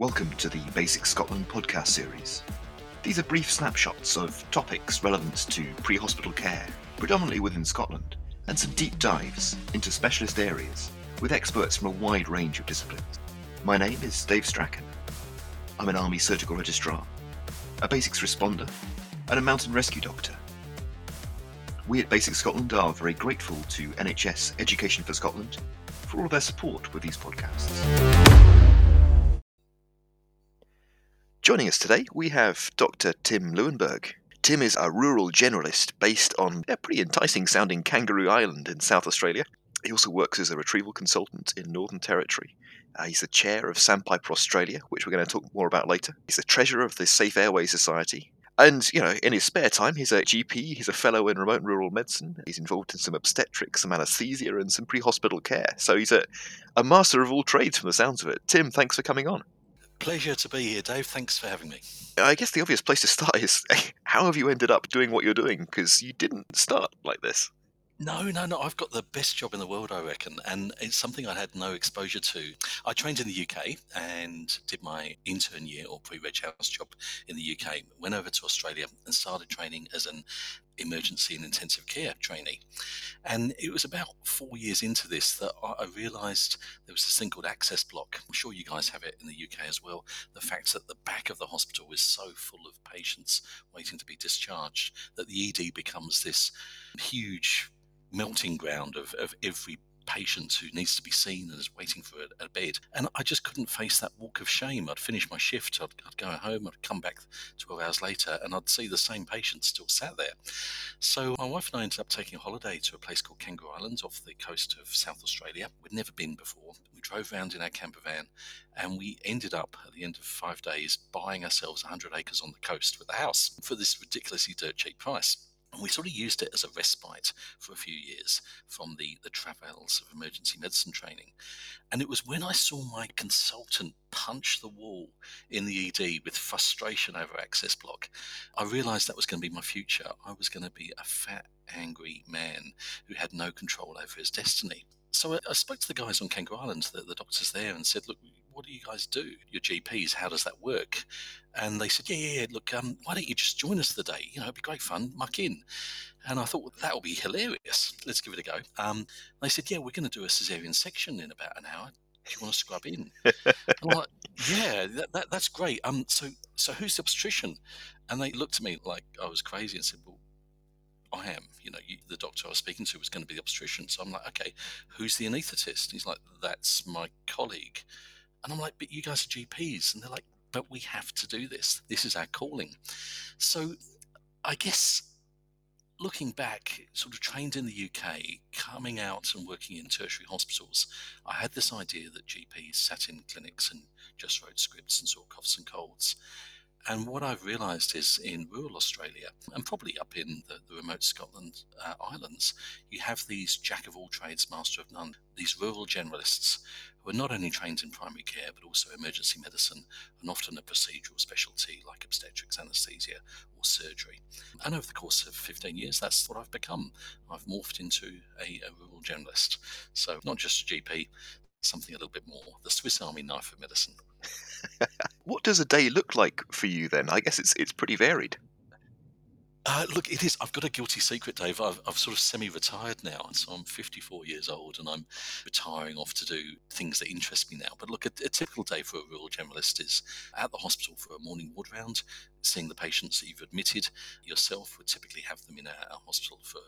Welcome to the Basics Scotland podcast series. These are brief snapshots of topics relevant to pre hospital care, predominantly within Scotland, and some deep dives into specialist areas with experts from a wide range of disciplines. My name is Dave Strachan. I'm an Army surgical registrar, a basics responder, and a mountain rescue doctor. We at Basics Scotland are very grateful to NHS Education for Scotland for all their support with these podcasts. Joining us today, we have Dr. Tim Leeuwenburg. Tim is a rural generalist based on a pretty enticing sounding Kangaroo Island in South Australia. He also works as a retrieval consultant in Northern Territory. Uh, he's the chair of Sandpiper Australia, which we're going to talk more about later. He's the treasurer of the Safe Airway Society. And, you know, in his spare time, he's a GP, he's a fellow in remote rural medicine. He's involved in some obstetrics, some anaesthesia, and some pre hospital care. So he's a, a master of all trades from the sounds of it. Tim, thanks for coming on. Pleasure to be here, Dave. Thanks for having me. I guess the obvious place to start is how have you ended up doing what you're doing? Because you didn't start like this. No, no, no. I've got the best job in the world, I reckon. And it's something I had no exposure to. I trained in the UK and did my intern year or pre reg house job in the UK. Went over to Australia and started training as an emergency and intensive care trainee. And it was about four years into this that I realised there was this thing called access block. I'm sure you guys have it in the UK as well. The fact that the back of the hospital is so full of patients waiting to be discharged that the ED becomes this huge melting ground of, of every patient who needs to be seen and is waiting for a, a, bed. And I just couldn't face that walk of shame. I'd finish my shift, I'd, I'd, go home, I'd come back 12 hours later, and I'd see the same patient still sat there. So my wife and I ended up taking a holiday to a place called Kangaroo Islands off the coast of South Australia. We'd never been before. We drove around in our camper van, and we ended up at the end of five days buying ourselves 100 acres on the coast with a house for this ridiculously dirt cheap price. And we sort of used it as a respite for a few years from the, the travails of emergency medicine training. And it was when I saw my consultant punch the wall in the ED with frustration over access block, I realized that was going to be my future. I was going to be a fat, angry man who had no control over his destiny. So I, spoke to the guys on Kangaroo Island, the, the doctors there, and said, Look, what do you guys do? Your GPs, how does that work? And they said, yeah, yeah, yeah look, um, why don't you just join us today? You know, it'd be great fun, muck in. And I thought, well, that'll be hilarious. Let's give it a go. Um, they said, yeah, we're going to do a cesarean section in about an hour. Do you want to scrub in? Like, yeah, that, that, that's great. Um, so, so who's the obstetrician? And they looked at me like I was crazy and said, well, I am. You know, you, the doctor I was speaking to was going to be the obstetrician. So I'm like, okay, who's the anaesthetist? He's like, that's my colleague. And I'm like, but you guys are GPs. And they're like, but we have to do this. This is our calling. So I guess looking back, sort of trained in the UK, coming out and working in tertiary hospitals, I had this idea that GPs sat in clinics and just wrote scripts and saw coughs and colds. And what I've realised is in rural Australia, and probably up in the, the remote Scotland uh, islands, you have these jack of all trades, master of none, these rural generalists who are not only trained in primary care but also emergency medicine and often a procedural specialty like obstetrics, anaesthesia, or surgery. And over the course of 15 years, that's what I've become. I've morphed into a, a rural generalist. So not just a GP, something a little bit more the Swiss Army knife of medicine. what does a day look like for you then? I guess it's it's pretty varied. Uh, look, it is. I've got a guilty secret, Dave. I've, I've sort of semi-retired now, so I'm 54 years old, and I'm retiring off to do things that interest me now. But look, a, a typical day for a rural generalist is at the hospital for a morning ward round, seeing the patients that you've admitted yourself. Would typically have them in a, a hospital for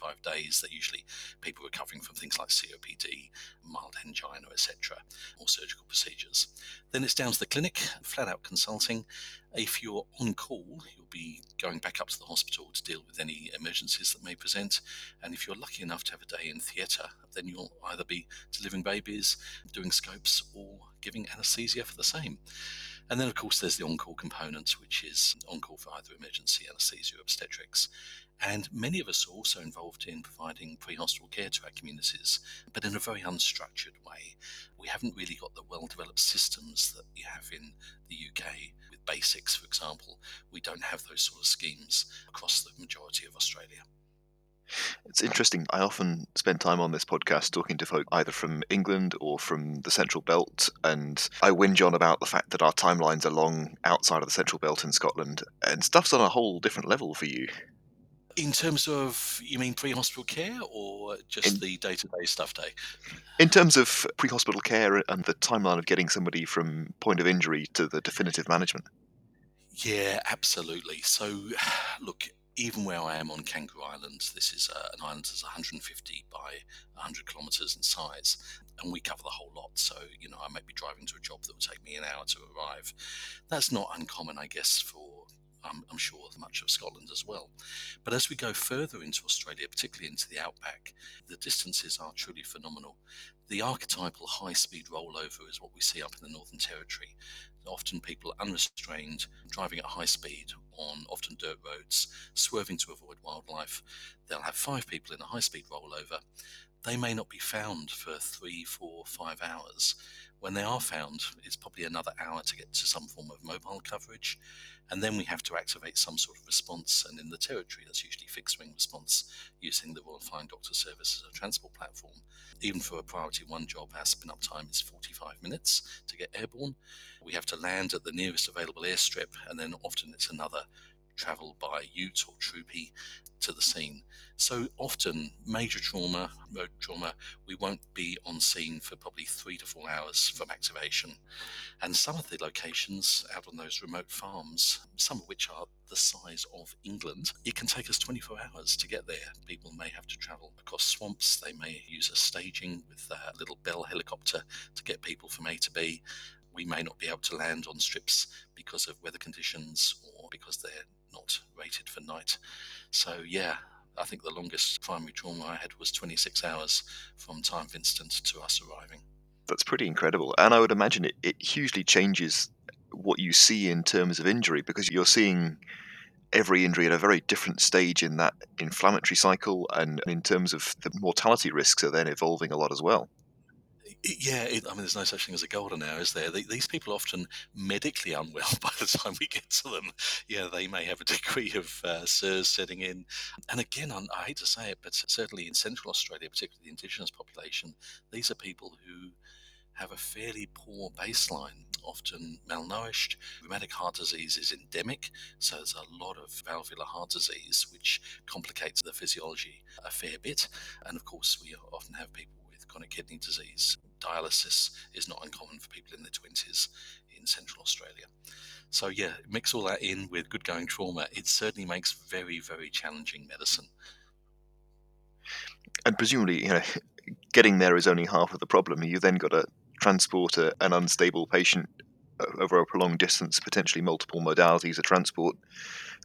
between three and five days. They're usually people recovering from things like COPD, mild angina, etc., or surgical procedures. Then it's down to the clinic, flat out consulting. If you're on call, you'll be going back up to the hospital to deal with any emergencies that may present. And if you're lucky enough to have a day in theatre, then you'll either be delivering babies, doing scopes, or giving anaesthesia for the same. And then, of course, there's the on call component, which is on call for either emergency anaesthesia or obstetrics. And many of us are also involved in providing pre hospital care to our communities, but in a very unstructured way. We haven't really got the well developed systems that you have in the UK with basics, for example. We don't have those sort of schemes across the majority of Australia. It's interesting. I often spend time on this podcast talking to folk either from England or from the Central Belt, and I whinge on about the fact that our timelines are long outside of the Central Belt in Scotland, and stuff's on a whole different level for you. In terms of, you mean pre hospital care or just In- the day to day stuff day? In terms of pre hospital care and the timeline of getting somebody from point of injury to the definitive management. Yeah, absolutely. So, look, even where I am on Kangaroo Island, this is uh, an island that's 150 by 100 kilometres in size, and we cover the whole lot. So, you know, I may be driving to a job that will take me an hour to arrive. That's not uncommon, I guess, for I'm, I'm sure much of Scotland as well. But as we go further into Australia, particularly into the outback, the distances are truly phenomenal. The archetypal high speed rollover is what we see up in the Northern Territory. Often people unrestrained, driving at high speed on often dirt roads, swerving to avoid wildlife. They'll have five people in a high speed rollover. They may not be found for three, four, five hours. When they are found, it's probably another hour to get to some form of mobile coverage. And then we have to activate some sort of response. And in the territory, that's usually fixed wing response using the Royal Flying Doctor Service as a transport platform. Even for a priority one job, our spin up time is 45 minutes to get airborne. We have to land at the nearest available airstrip, and then often it's another travel by ute or troopy to the scene. So often, major trauma, road trauma, we won't be on scene for probably three to four hours from activation. And some of the locations out on those remote farms, some of which are the size of England, it can take us 24 hours to get there. People may have to travel across swamps, they may use a staging with a little Bell helicopter to get people from A to B. We may not be able to land on strips because of weather conditions or because they're not rated for night. So, yeah, I think the longest primary trauma I had was 26 hours from time of incident to us arriving. That's pretty incredible. And I would imagine it, it hugely changes what you see in terms of injury because you're seeing every injury at a very different stage in that inflammatory cycle and in terms of the mortality risks are then evolving a lot as well yeah, it, I mean, there's no such thing as a golden hour, is there? these people are often medically unwell by the time we get to them. Yeah, they may have a degree of uh, SIRS setting in. And again, I, I hate to say it, but certainly in Central Australia, particularly the Indigenous population, these are people who have a fairly poor baseline, often malnourished. Rheumatic heart disease is endemic, so there's a lot of valvular heart disease, which complicates the physiology a fair bit. And of course, we often have people with chronic kidney disease. Dialysis is not uncommon for people in their 20s in Central Australia. So, yeah, mix all that in with good going trauma, it certainly makes very, very challenging medicine. And presumably, you know, getting there is only half of the problem. You then got to transport a, an unstable patient over a prolonged distance, potentially multiple modalities of transport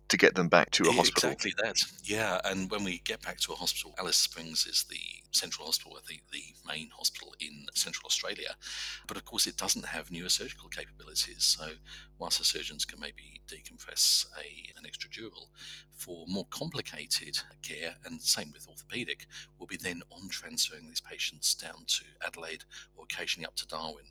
to get them back to a hospital. Exactly that. Yeah, and when we get back to a hospital, Alice Springs is the central hospital, the, the main hospital in Central Australia. But of course, it doesn't have neurosurgical capabilities. So, whilst the surgeons can maybe decompress a, an extradural, for more complicated care, and same with orthopedic, we'll be then on transferring these patients down to Adelaide or occasionally up to Darwin.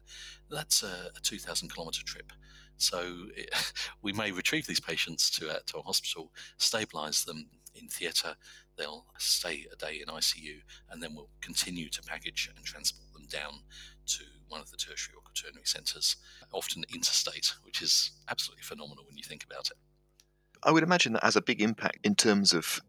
That's a, a 2,000 kilometre trip. So it, we may retrieve these patients to a, to a hospital, stabilise them in theatre. They'll stay a day in ICU, and then we'll continue to package and transport them down to one of the tertiary or quaternary centres, often interstate, which is absolutely phenomenal when you think about it. I would imagine that has a big impact in terms of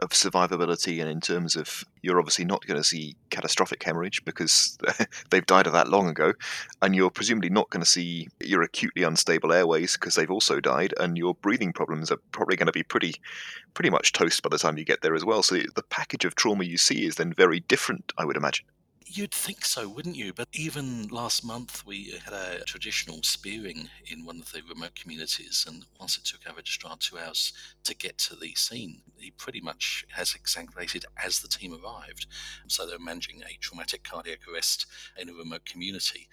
of survivability and in terms of you're obviously not going to see catastrophic hemorrhage because they've died of that long ago and you're presumably not going to see your acutely unstable airways because they've also died and your breathing problems are probably going to be pretty pretty much toast by the time you get there as well. So the package of trauma you see is then very different i would imagine You'd think so, wouldn't you? But even last month, we had a traditional spearing in one of the remote communities, and once it took our registrar two hours to get to the scene, he pretty much has exsanguinated as the team arrived. So they're managing a traumatic cardiac arrest in a remote community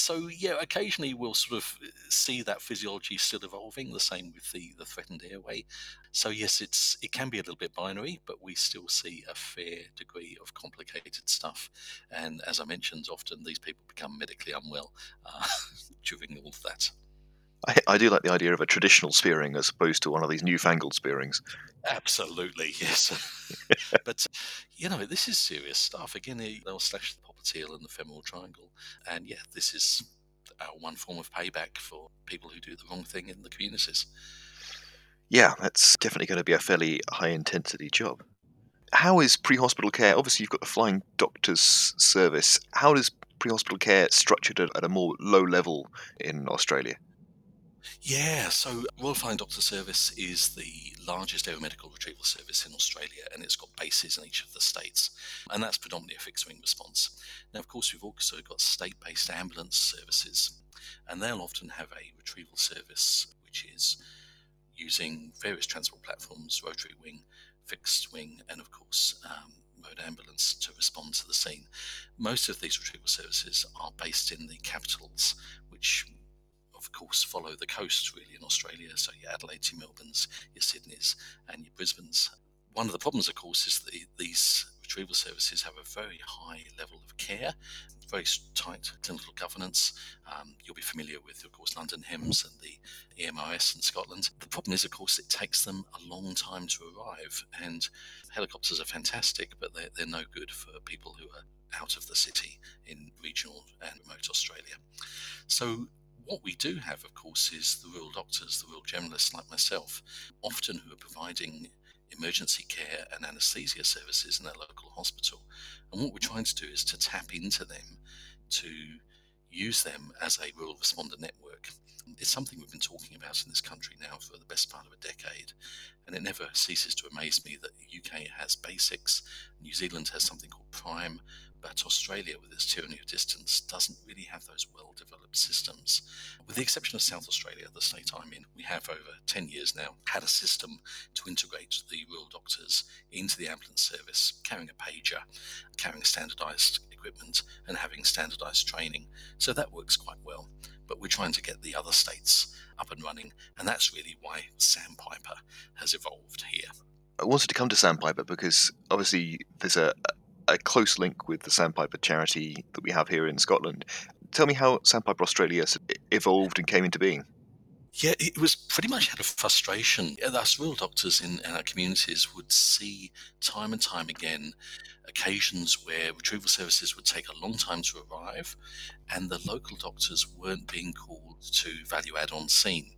so yeah, occasionally we'll sort of uh, see that physiology still evolving. The same with the the threatened airway. So yes, it's it can be a little bit binary, but we still see a fair degree of complicated stuff. And as I mentioned, often these people become medically unwell uh, during all of that. I, I do like the idea of a traditional spearing as opposed to one of these newfangled spearings. Absolutely, yes. but you know, this is serious stuff. Again, they'll slash the popliteal and the femoral triangle, and yeah, this is uh, one form of payback for people who do the wrong thing in the communities. Yeah, that's definitely going to be a fairly high intensity job. How is pre hospital care? Obviously, you've got the flying doctors service. How does pre hospital care structured at, at a more low level in Australia? Yeah, so Royal Flying Doctor Service is the largest aeromedical retrieval service in Australia and it's got bases in each of the states. And that's predominantly a fixed wing response. Now, of course, we've also got state based ambulance services and they'll often have a retrieval service which is using various transport platforms, rotary wing, fixed wing, and of course, um, road ambulance to respond to the scene. Most of these retrieval services are based in the capitals, which of course follow the coast really in Australia. So your Adelaide's, your Melbourne's, your Sydney's, and your Brisbane's. One of the problems, of course, is that these retrieval services have a very high level of care very tight clinical governance. Um, you'll be familiar with, of course, London HEMS and the EMRS in Scotland. The problem is, of course, it takes them a long time to arrive, and helicopters are fantastic, but they're, they're no good for people who are out of the city in regional and remote Australia. So what we do have, of course, is the rural doctors, the rural generalists like myself, often who are providing emergency care and anaesthesia services in their local hospital. And what we're trying to do is to tap into them to use them as a rural responder network. It's something we've been talking about in this country now for the best part of a decade, and it never ceases to amaze me that the UK has basics, New Zealand has something called Prime, but Australia, with its tyranny of distance, doesn't really have those well developed systems. With the exception of South Australia, the state I'm in, we have over 10 years now had a system to integrate the rural doctors into the ambulance service, carrying a pager, carrying standardized equipment, and having standardized training. So that works quite well. But we're trying to get the other states up and running, and that's really why Sandpiper has evolved here. I wanted to come to Sandpiper because obviously there's a, a close link with the Sandpiper charity that we have here in Scotland. Tell me how Sandpiper Australia evolved and came into being. Yeah, it was pretty much out of frustration. Us rural doctors in, in, our communities would see time and time again occasions where retrieval services would take a long time to arrive and the local doctors weren't being called to value add on scene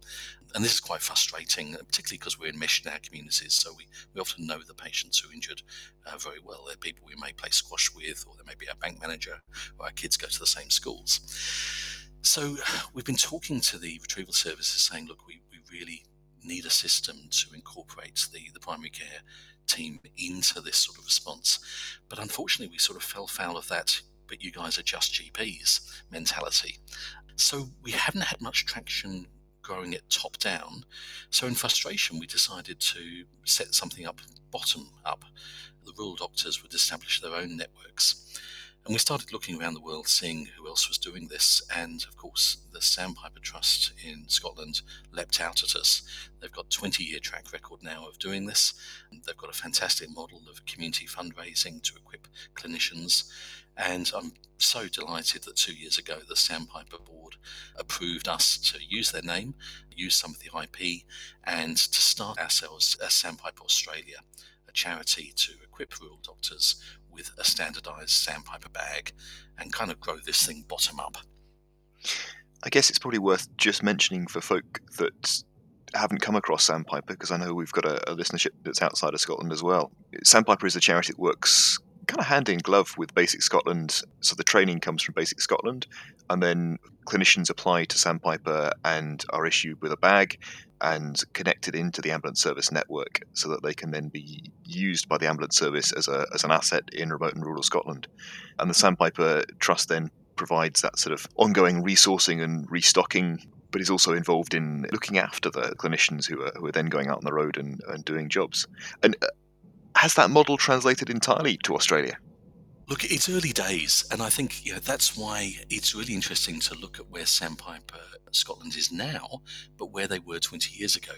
and this is quite frustrating, particularly because we're in our communities. So we, we often know the patients who are injured uh, very well. They're people we may play squash with, or they may be our bank manager, or our kids go to the same schools. So we've been talking to the retrieval services saying, look, we, we really need a system to incorporate the, the primary care team into this sort of response. But unfortunately, we sort of fell foul of that, but you guys are just GPs mentality. So we haven't had much traction growing it top down. So, in frustration, we decided to set something up bottom up. The rural doctors would establish their own networks. And we started looking around the world, seeing who else was doing this. And of course, the Sandpiper Trust in Scotland leapt out at us. They've got 20 year track record now of doing this. They've got a fantastic model of community fundraising to equip clinicians. And I'm so delighted that two years ago the Sandpiper board approved us to use their name, use some of the IP, and to start ourselves as Sandpiper Australia, a charity to equip rural doctors with a standardized Sandpiper bag and kind of grow this thing bottom up. I guess it's probably worth just mentioning for folk that haven't come across Sandpiper, because I know we've got a, a listenership that's outside of Scotland as well. Sandpiper is a charity that works kind of hand in glove with Basics Scotland. So the training comes from Basics Scotland, and then clinicians apply to Sandpiper and are issued with a bag and connected into the ambulance service network so that they can then be used by the ambulance service as, a, as an asset in remote and rural Scotland. And the Sandpiper Trust then provides that sort of ongoing resourcing and restocking but is also involved in looking after the clinicians who are, who are then going out on the road and, and doing jobs. And uh, has that model translated entirely to Australia? Look, it's early days, and I think you know that's why it's really interesting to look at where Sandpiper Scotland is now, but where they were 20 years ago.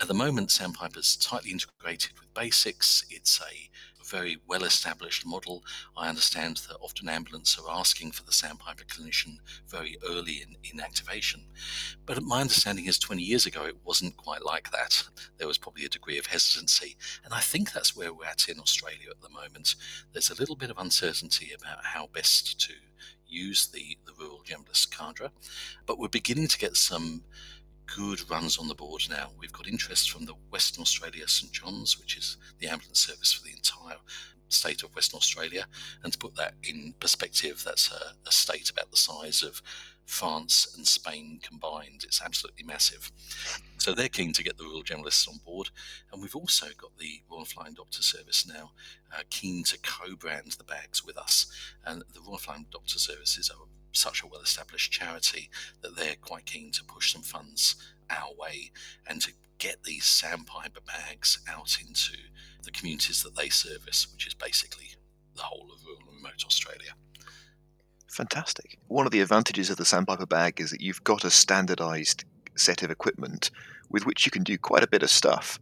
At the moment, Sandpiper's tightly integrated with Basics. It's a very well established model. I understand that often ambulance are asking for the sandpiper clinician very early in, in activation. But my understanding is 20 years ago it wasn't quite like that. There was probably a degree of hesitancy. And I think that's where we're at in Australia at the moment. There's a little bit of uncertainty about how best to use the, the rural generalist cadre, but we're beginning to get some good runs on the board now. We've got interest from the Western Australia St John's, which is the ambulance service for the entire state of Western Australia. And to put that in perspective, that's a, a state about the size of France and Spain combined. It's absolutely massive. So they're keen to get the rural generalists on board. And we've also got the Royal Flying Doctor Service now uh, keen to co brand the bags with us. And the Royal Flying Doctor Service is a such a well established charity that they're quite keen to push some funds our way and to get these sandpiper bags out into the communities that they service, which is basically the whole of rural and remote Australia. Fantastic. One of the advantages of the sandpiper bag is that you've got a standardized set of equipment with which you can do quite a bit of stuff.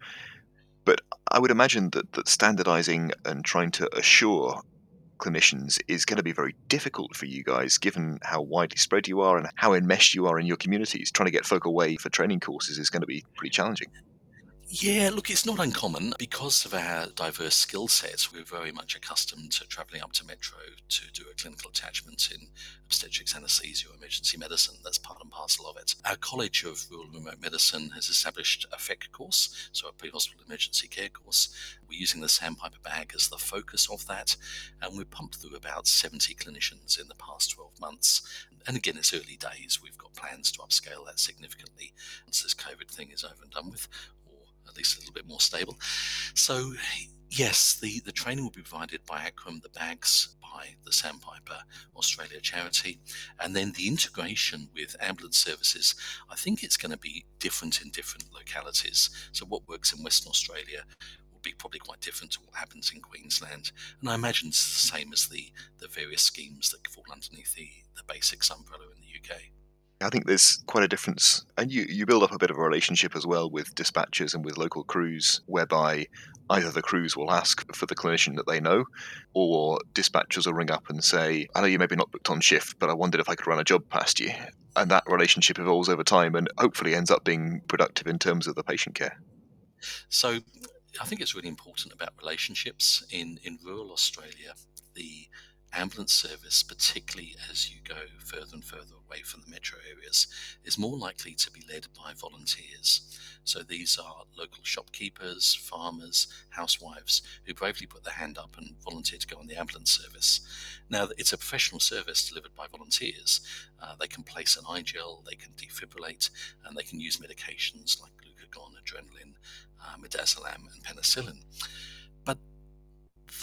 But I would imagine that, that standardizing and trying to assure clinicians is going to be very difficult for you guys, given how widely spread you are and how enmeshed you are in your communities. Trying to get folk away for training courses is going to be pretty challenging. Yeah, look, it's not uncommon because of our diverse skill sets. We're very much accustomed to travelling up to Metro to do a clinical attachment in obstetrics, anaesthesia, or emergency medicine. That's part and parcel of it. Our College of Rural and Remote Medicine has established a PHEC course, so a pre-hospital emergency care course. We're using the Sandpiper bag as the focus of that, and we've pumped through about 70 clinicians in the past 12 months. And again, it's early days. We've got plans to upscale that significantly once this COVID thing is over and done with at least a little bit more stable. So, yes, the, the training will be provided by ACRRM, the bags by the Sandpiper Australia charity, and then the integration with ambulance services. I think it's going to be different in different localities. So, what works in Western Australia will be probably quite different to what happens in Queensland. And I imagine it's the same as the, the various schemes that fall underneath the, the basics umbrella in the UK. I think there's quite a difference, and you, you build up a bit of a relationship as well with dispatchers and with local crews, whereby either the crews will ask for the clinician that they know, or dispatchers will ring up and say, I know you maybe not booked on shift, but I wondered if I could run a job past you. And that relationship evolves over time and hopefully ends up being productive in terms of the patient care. So I think it's really important about relationships in, in rural Australia. The ambulance service, particularly as you go further and further away from the metro areas, is more likely to be led by volunteers. So these are local shopkeepers, farmers, housewives who bravely put their hand up and volunteer to go on the ambulance service. Now, it's a professional service delivered by volunteers. Uh, they can place an i-gel, they can defibrillate, and they can use medications like glucagon, adrenaline, uh, midazolam, and penicillin.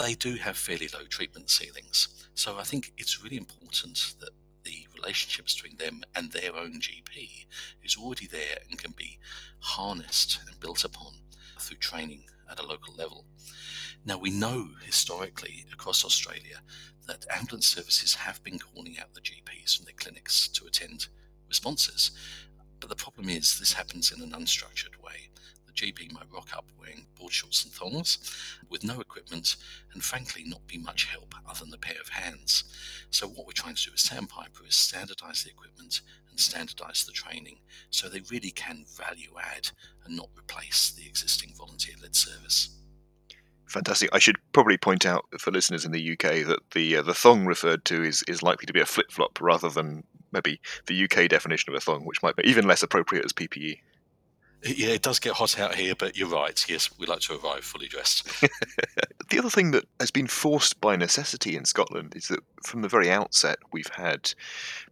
They do have fairly low treatment ceilings. So I think it's really important that the relationship between them and their own GP is already there and can be harnessed and built upon through training at a local level. Now, we know historically across Australia that ambulance services have been calling out the GPs from their clinics to attend responses. But the problem is, this happens in an unstructured way the GP might rock up wearing board shorts and thongs with no equipment and frankly not be much help other than a pair of hands. So what we're trying to do with Sandpiper is standardize the equipment and standardize the training so they really can value add and not replace the existing volunteer led service. Fantastic. I should probably point out for listeners in the UK that the uh, the thong referred to is, is likely to be a flip flop rather than maybe the UK definition of a thong, which might be even less appropriate as PPE. Yeah, it does get hot out here, but you're right. Yes, we like to arrive fully dressed. the other thing that has been forced by necessity in Scotland is that from the very outset, we've had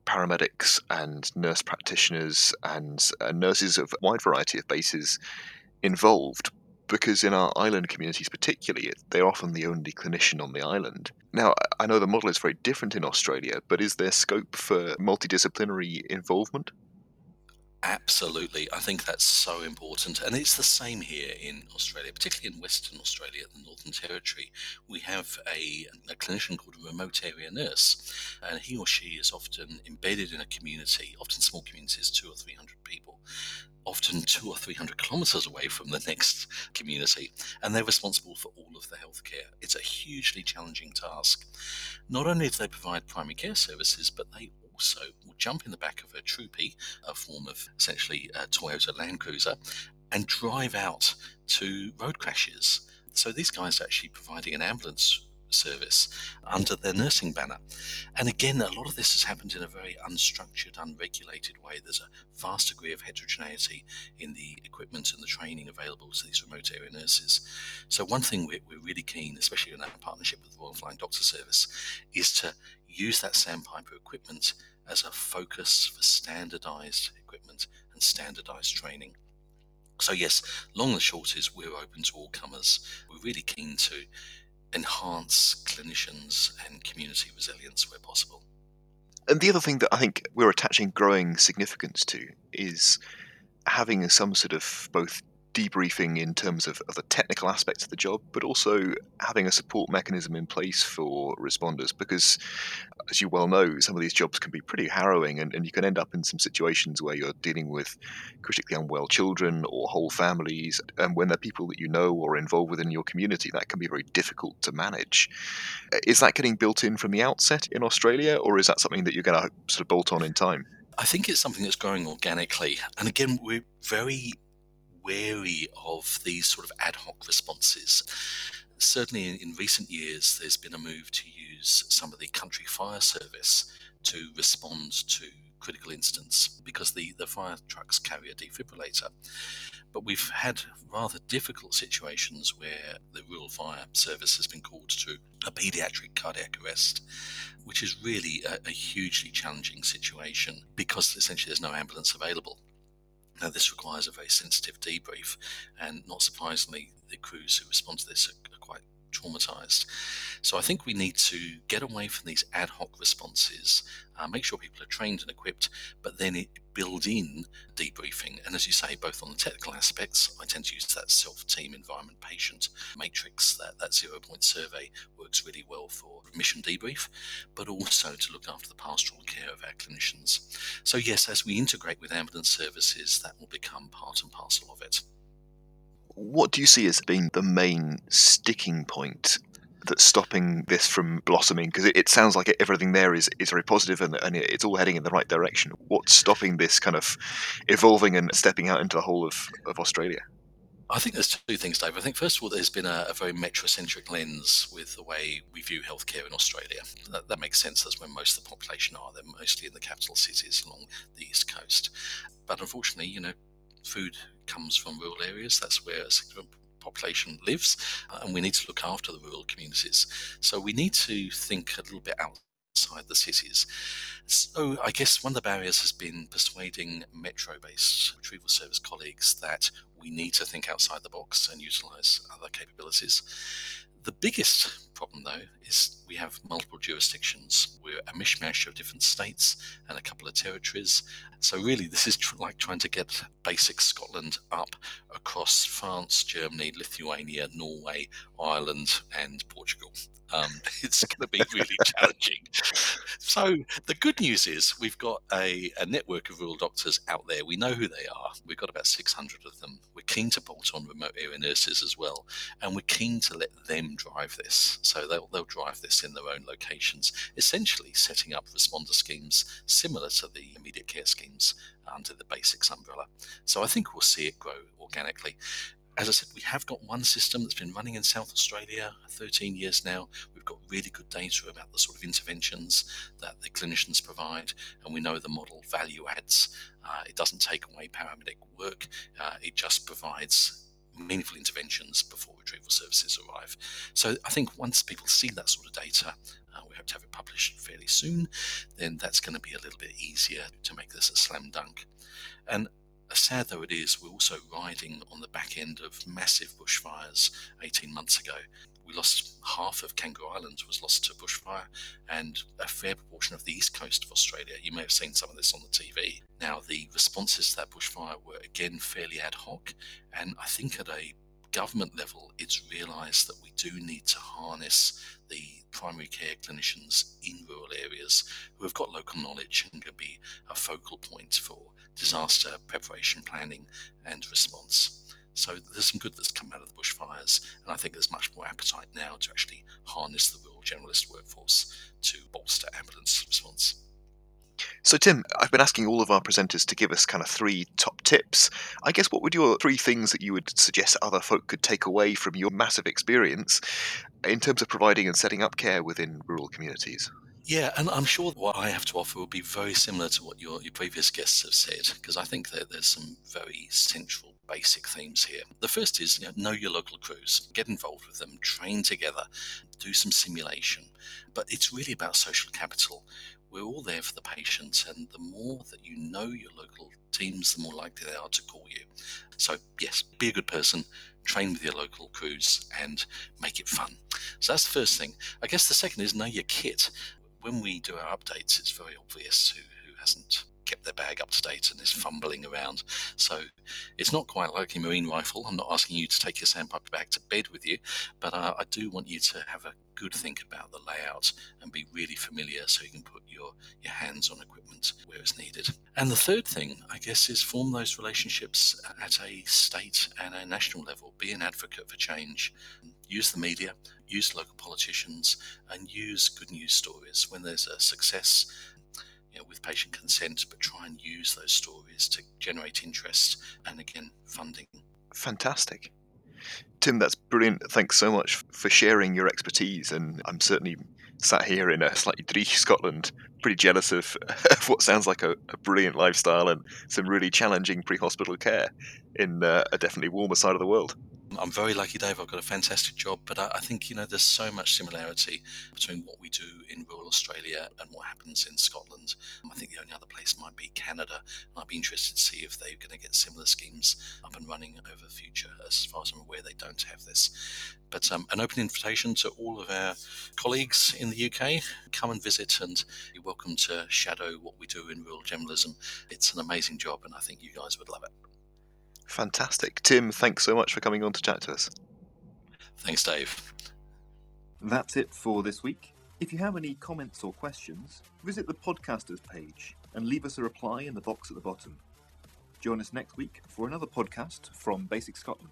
paramedics and nurse practitioners and uh, nurses of a wide variety of bases involved because in our island communities, particularly, they're often the only clinician on the island. Now, I know the model is very different in Australia, but is there scope for multidisciplinary involvement? Absolutely. I think that's so important. And it's the same here in Australia, particularly in Western Australia, the Northern Territory. We have a, a, clinician called a remote area nurse, and he or she is often embedded in a community, often small communities, two or three hundred people. often two or three hundred kilometres away from the next community, and they're responsible for all of the healthcare. It's a hugely challenging task. Not only do they provide primary care services, but they also will jump in the back of a troopy, a form of essentially a Toyota Land Cruiser, and drive out to road crashes. So these guys are actually providing an ambulance service under their nursing banner. And again, a lot of this has happened in a very unstructured, unregulated way. There's a vast degree of heterogeneity in the equipment and the training available to these remote area nurses. So, one thing we're, we're really keen, especially in our partnership with the Royal Flying Doctor Service, is to use that Sandpiper equipment as a focus for standardized equipment and standardized training. So, yes, long and short is we're open to all comers. We're really keen to enhance clinicians and community resilience where possible. And the other thing that I think we're attaching growing significance to is having some sort of both debriefing in terms of, of the technical aspects of the job, but also having a support mechanism in place for responders. Because, as you well know, some of these jobs can be pretty harrowing, and, and you can end up in some situations where you're dealing with critically unwell children or whole families. And when they're people that you know or involved within your community, that can be very difficult to manage. Is that getting built in from the outset in Australia, or is that something that you're going to sort of bolt on in time? I think it's something that's growing organically. And again, we're very wary of these sort of ad hoc responses. Certainly, in, in recent years, there's been a move to use some of the country fire service to respond to critical incidents because the, the fire trucks carry a defibrillator. But we've had rather difficult situations where the rural fire service has been called to a paediatric cardiac arrest, which is really a, a hugely challenging situation because essentially there's no ambulance available. Now, this requires a very sensitive debrief, and not surprisingly, the crews who respond to this are, traumatized. So I think we need to get away from these ad hoc responses, uh, make sure people are trained and equipped, but then build in debriefing. And as you say, both on the technical aspects, I tend to use that self-team environment patient matrix, that, that zero-point survey works really well for mission debrief, but also to look after the pastoral care of our clinicians. So yes, as we integrate with ambulance services, that will become part and parcel of it what do you see as being the main sticking point that's stopping this from blossoming? Because it, it, sounds like everything there is, is very positive and, and it's all heading in the right direction. What's stopping this kind of evolving and stepping out into the whole of, of Australia? I think there's two things, Dave. I think first of all, there's been a, a very metrocentric lens with the way we view healthcare in Australia. That, that, makes sense. That's where most of the population are. They're mostly in the capital cities along the east coast. But unfortunately, you know, food comes from rural areas. That's where a significant population lives, and we need to look after the rural communities. So we need to think a little bit outside the cities. So I guess one of the barriers has been persuading metro-based retrieval service colleagues that we need to think outside the box and utilize other capabilities. The biggest problem, though, is we have multiple jurisdictions. We're a mishmash of different states and a couple of territories. So, really, this is tr- like trying to get basics Scotland up across France, Germany, Lithuania, Norway, Ireland, and Portugal. Um, it's going to be really challenging. So, the good news is we've got a, a network of rural doctors out there. We know who they are. We've got about 600 of them. We're keen to bolt on remote area nurses as well. And we're keen to let them drive this. So, they'll, they'll drive this in their own locations, essentially setting up responder schemes similar to the immediate care schemes under the basics umbrella. So I think we'll see it grow organically. As I said, we have got one system that's been running in South Australia 13 years now. We've got really good data about the sort of interventions that the clinicians provide, and we know the model value adds. Uh, it doesn't take away paramedic work, uh, it just provides meaningful interventions before retrieval services arrive. So I think once people see that sort of data, uh, we hope to have it published fairly soon, then that's going to be a little bit easier to make this a slam dunk. And as sad though it is, we're also riding on the back end of massive bushfires 18 months ago. We lost half of Kangaroo Island was lost to bushfire, and a fair proportion of the east coast of Australia. You may have seen some of this on the TV. Now, the responses to that bushfire were again fairly ad hoc, and I think at a government level, it's realised that we do need to harness the primary care clinicians in rural areas who have got local knowledge and can be a focal point for disaster preparation, planning, and response. So there's some good that's come out of the bushfires, and I think there's much more appetite now to actually harness the rural generalist workforce to bolster ambulance response. So, Tim, I've been asking all of our presenters to give us kind of three top tips. I guess what would your three things that you would suggest other folk could take away from your massive experience in terms of providing and setting up care within rural communities? Yeah, and I'm sure what I have to offer will be very similar to what your, your previous guests have said, because I think that there's some very central basic themes here. The first is you know, know your local crews, get involved with them, train together, do some simulation. But it's really about social capital. We're all there for the patients, and the more that you know your local teams, the more likely they are to call you. So, yes, be a good person, train with your local crews, and make it fun. So, that's the first thing. I guess the second is know your kit. When we do our updates, it's very obvious who, who hasn't kept their bag up to date and is fumbling around. So it's not quite like a marine rifle. I'm not asking you to take your sandpiper bag to bed with you, but uh, I do want you to have a good think about the layout and be really familiar so you can put your, your hands on equipment where it's needed. And the third thing, I guess, is form those relationships at a state and a national level. Be an advocate for change. Use the media, use local politicians, and use good news stories. When there's a success, you know, with patient consent, but try and use those stories to generate interest and again funding. Fantastic. Tim, that's brilliant. Thanks so much for sharing your expertise. And I'm certainly sat here in a slightly dreich Scotland, pretty jealous of, of what sounds like a, a, brilliant lifestyle and some really challenging pre hospital care in uh, a definitely warmer side of the world. I'm very lucky, Dave. I've got a fantastic job, but I, I, think you know there's so much similarity between what we do in rural Australia and what happens in Scotland. I think the only other place might be Canada. I'd be interested to see if they're going to get similar schemes up and running over the future. As far as I'm aware, they don't have this. But um, an open invitation to all of our colleagues in the UK. Come and visit, and you're welcome to shadow what we do in rural generalism. It's an amazing job, and I think you guys would love it. Fantastic. Tim, thanks so much for coming on to chat to us. Thanks, Dave. That's it for this week. If you have any comments or questions, visit the podcasters page and leave us a reply in the box at the bottom. Join us next week for another podcast from Basics Scotland.